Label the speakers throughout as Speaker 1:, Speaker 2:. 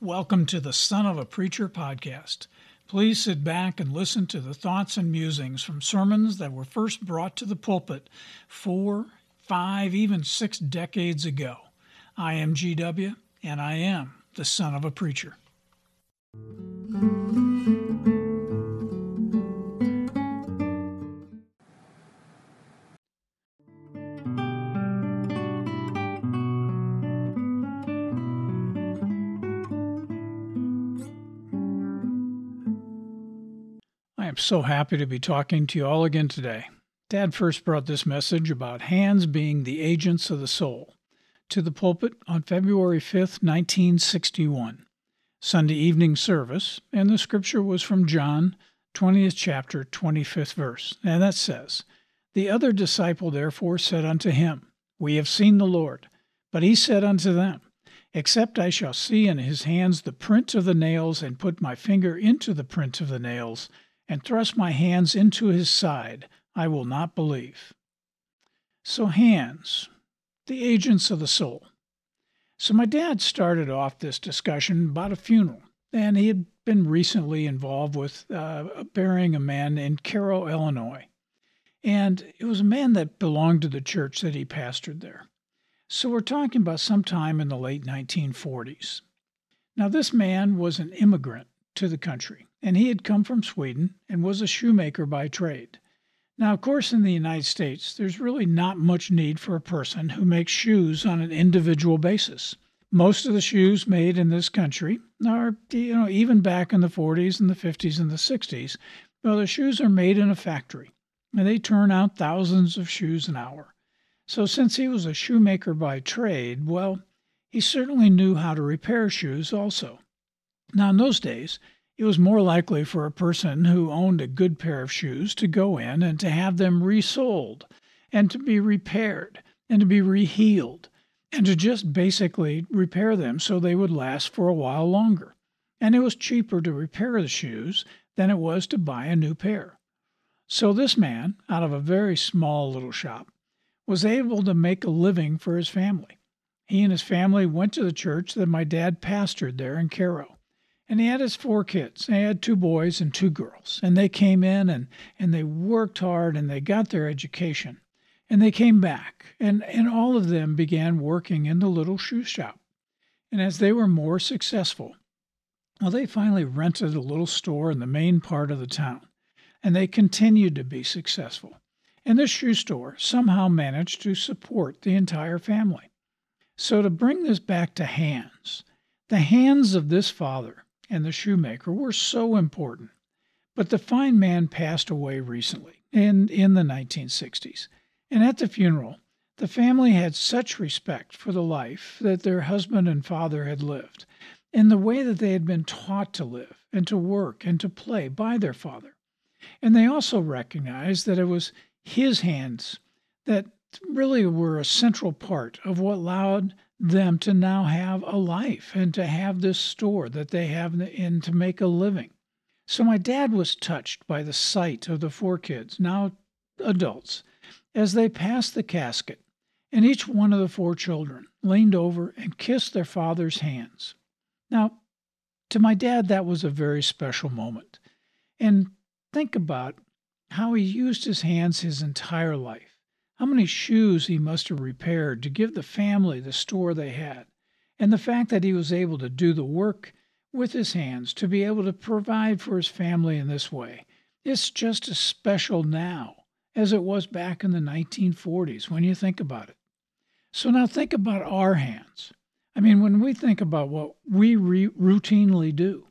Speaker 1: Welcome to the Son of a Preacher podcast. Please sit back and listen to the thoughts and musings from sermons that were first brought to the pulpit four, five, even six decades ago. I am GW, and I am the Son of a Preacher. So happy to be talking to you all again today. Dad first brought this message about hands being the agents of the soul to the pulpit on February 5th, 1961. Sunday evening service, and the scripture was from John 20th chapter, 25th verse. And that says, The other disciple therefore said unto him, We have seen the Lord. But he said unto them, Except I shall see in his hands the print of the nails, and put my finger into the print of the nails, and thrust my hands into his side, I will not believe. So, hands, the agents of the soul. So, my dad started off this discussion about a funeral, and he had been recently involved with uh, burying a man in Carroll, Illinois. And it was a man that belonged to the church that he pastored there. So, we're talking about sometime in the late 1940s. Now, this man was an immigrant to the country and he had come from Sweden and was a shoemaker by trade. Now, of course, in the United States, there's really not much need for a person who makes shoes on an individual basis. Most of the shoes made in this country are, you know, even back in the 40s and the 50s and the 60s, well, the shoes are made in a factory and they turn out thousands of shoes an hour. So, since he was a shoemaker by trade, well, he certainly knew how to repair shoes also. Now, in those days, it was more likely for a person who owned a good pair of shoes to go in and to have them resoled and to be repaired and to be reheeled and to just basically repair them so they would last for a while longer. And it was cheaper to repair the shoes than it was to buy a new pair. So this man, out of a very small little shop, was able to make a living for his family. He and his family went to the church that my dad pastored there in Cairo and he had his four kids. He had two boys and two girls. And they came in and, and they worked hard and they got their education. And they came back, and, and all of them began working in the little shoe shop. And as they were more successful, well, they finally rented a little store in the main part of the town, and they continued to be successful. And this shoe store somehow managed to support the entire family. So, to bring this back to hands, the hands of this father and the shoemaker were so important. But the fine man passed away recently, in, in the 1960s. And at the funeral, the family had such respect for the life that their husband and father had lived, and the way that they had been taught to live and to work and to play by their father. And they also recognized that it was his hands that really were a central part of what allowed them to now have a life and to have this store that they have and to make a living. So my dad was touched by the sight of the four kids, now adults, as they passed the casket, and each one of the four children leaned over and kissed their father's hands. Now, to my dad, that was a very special moment. And think about how he used his hands his entire life. How many shoes he must have repaired to give the family the store they had. And the fact that he was able to do the work with his hands, to be able to provide for his family in this way, it's just as special now as it was back in the 1940s when you think about it. So now think about our hands. I mean, when we think about what we re- routinely do,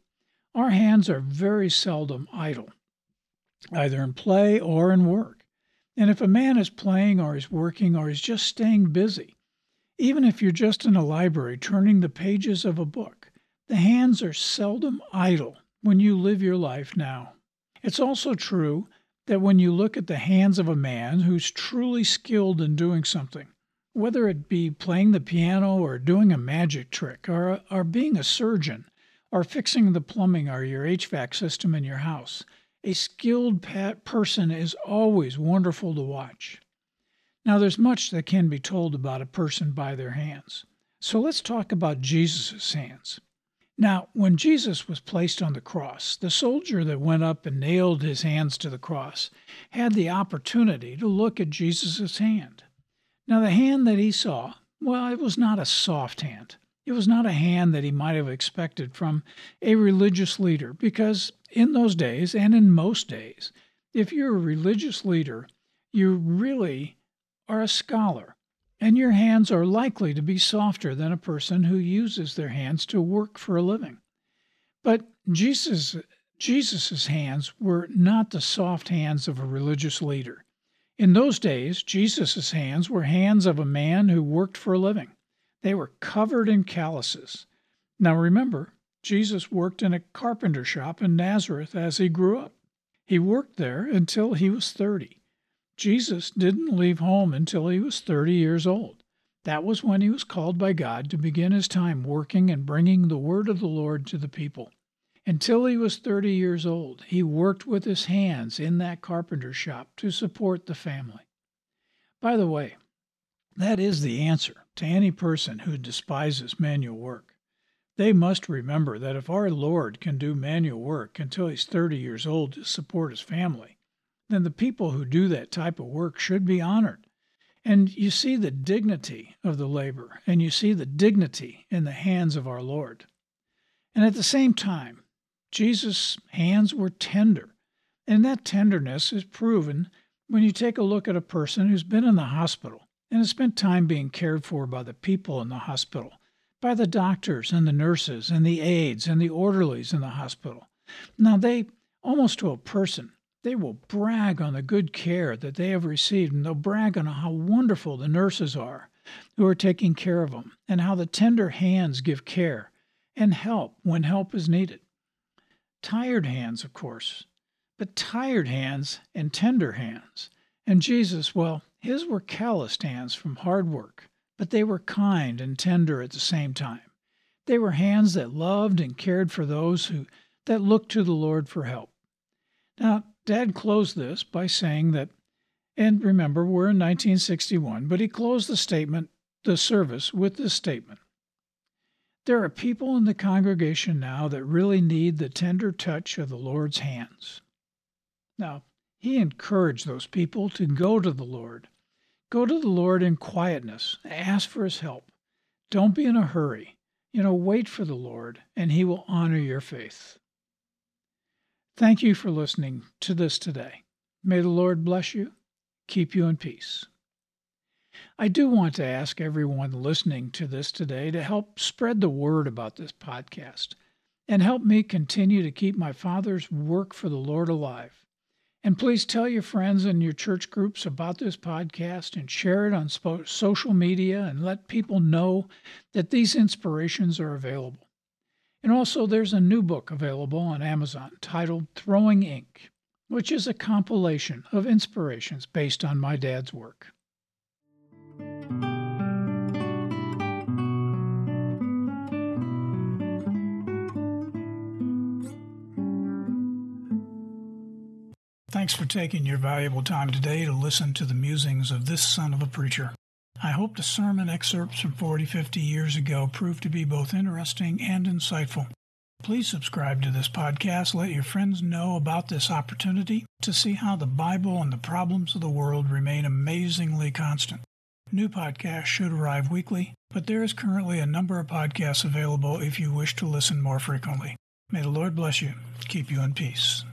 Speaker 1: our hands are very seldom idle, either in play or in work. And if a man is playing or is working or is just staying busy, even if you're just in a library turning the pages of a book, the hands are seldom idle when you live your life now. It's also true that when you look at the hands of a man who's truly skilled in doing something, whether it be playing the piano or doing a magic trick or, or being a surgeon or fixing the plumbing or your HVAC system in your house, a skilled person is always wonderful to watch. Now, there's much that can be told about a person by their hands. So let's talk about Jesus' hands. Now, when Jesus was placed on the cross, the soldier that went up and nailed his hands to the cross had the opportunity to look at Jesus' hand. Now, the hand that he saw, well, it was not a soft hand. It was not a hand that he might have expected from a religious leader, because in those days, and in most days, if you're a religious leader, you really are a scholar and your hands are likely to be softer than a person who uses their hands to work for a living. But Jesus Jesus's hands were not the soft hands of a religious leader. In those days, Jesus's hands were hands of a man who worked for a living. They were covered in calluses. Now remember, Jesus worked in a carpenter shop in Nazareth as he grew up. He worked there until he was 30. Jesus didn't leave home until he was 30 years old. That was when he was called by God to begin his time working and bringing the word of the Lord to the people. Until he was 30 years old, he worked with his hands in that carpenter shop to support the family. By the way, that is the answer to any person who despises manual work. They must remember that if our Lord can do manual work until he's 30 years old to support his family, then the people who do that type of work should be honored. And you see the dignity of the labor, and you see the dignity in the hands of our Lord. And at the same time, Jesus' hands were tender. And that tenderness is proven when you take a look at a person who's been in the hospital and has spent time being cared for by the people in the hospital, by the doctors and the nurses and the aides and the orderlies in the hospital. Now, they, almost to a person, they will brag on the good care that they have received, and they'll brag on how wonderful the nurses are who are taking care of them, and how the tender hands give care and help when help is needed. Tired hands, of course, but tired hands and tender hands. And Jesus, well, his were calloused hands from hard work, but they were kind and tender at the same time. They were hands that loved and cared for those who that looked to the Lord for help. Now, Dad closed this by saying that, and remember, we're in 1961, but he closed the statement, the service, with this statement There are people in the congregation now that really need the tender touch of the Lord's hands. Now, he encouraged those people to go to the Lord. Go to the Lord in quietness, ask for his help. Don't be in a hurry. You know, wait for the Lord, and he will honor your faith. Thank you for listening to this today. May the Lord bless you, keep you in peace. I do want to ask everyone listening to this today to help spread the word about this podcast and help me continue to keep my Father's work for the Lord alive. And please tell your friends and your church groups about this podcast and share it on social media and let people know that these inspirations are available. And also, there's a new book available on Amazon titled Throwing Ink, which is a compilation of inspirations based on my dad's work. Thanks for taking your valuable time today to listen to the musings of this son of a preacher. I hope the sermon excerpts from 40, 50 years ago proved to be both interesting and insightful. Please subscribe to this podcast. Let your friends know about this opportunity to see how the Bible and the problems of the world remain amazingly constant. New podcasts should arrive weekly, but there is currently a number of podcasts available if you wish to listen more frequently. May the Lord bless you, keep you in peace.